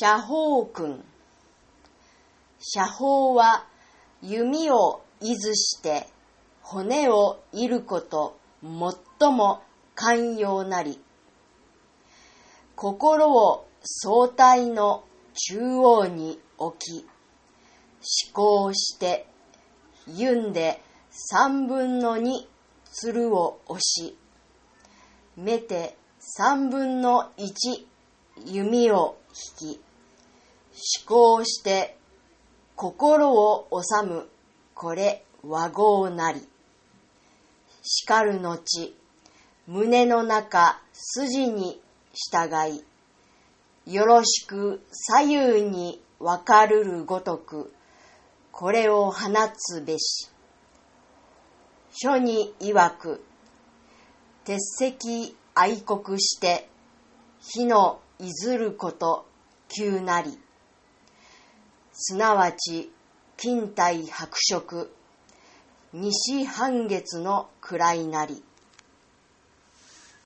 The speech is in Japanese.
写法君。写法は弓をいずして骨をいること最も寛容なり。心を相対の中央に置き、思考して、ゆんで三分の二鶴を押し、目て三分の一弓を引き、思考して心を治む、これ和合なり。叱るのち、胸の中筋に従い、よろしく左右に分かるるごとく、これを放つべし。書に曰く、鉄石愛国して、火のいずること急なり。すなわち、金体白色、西半月の位なり。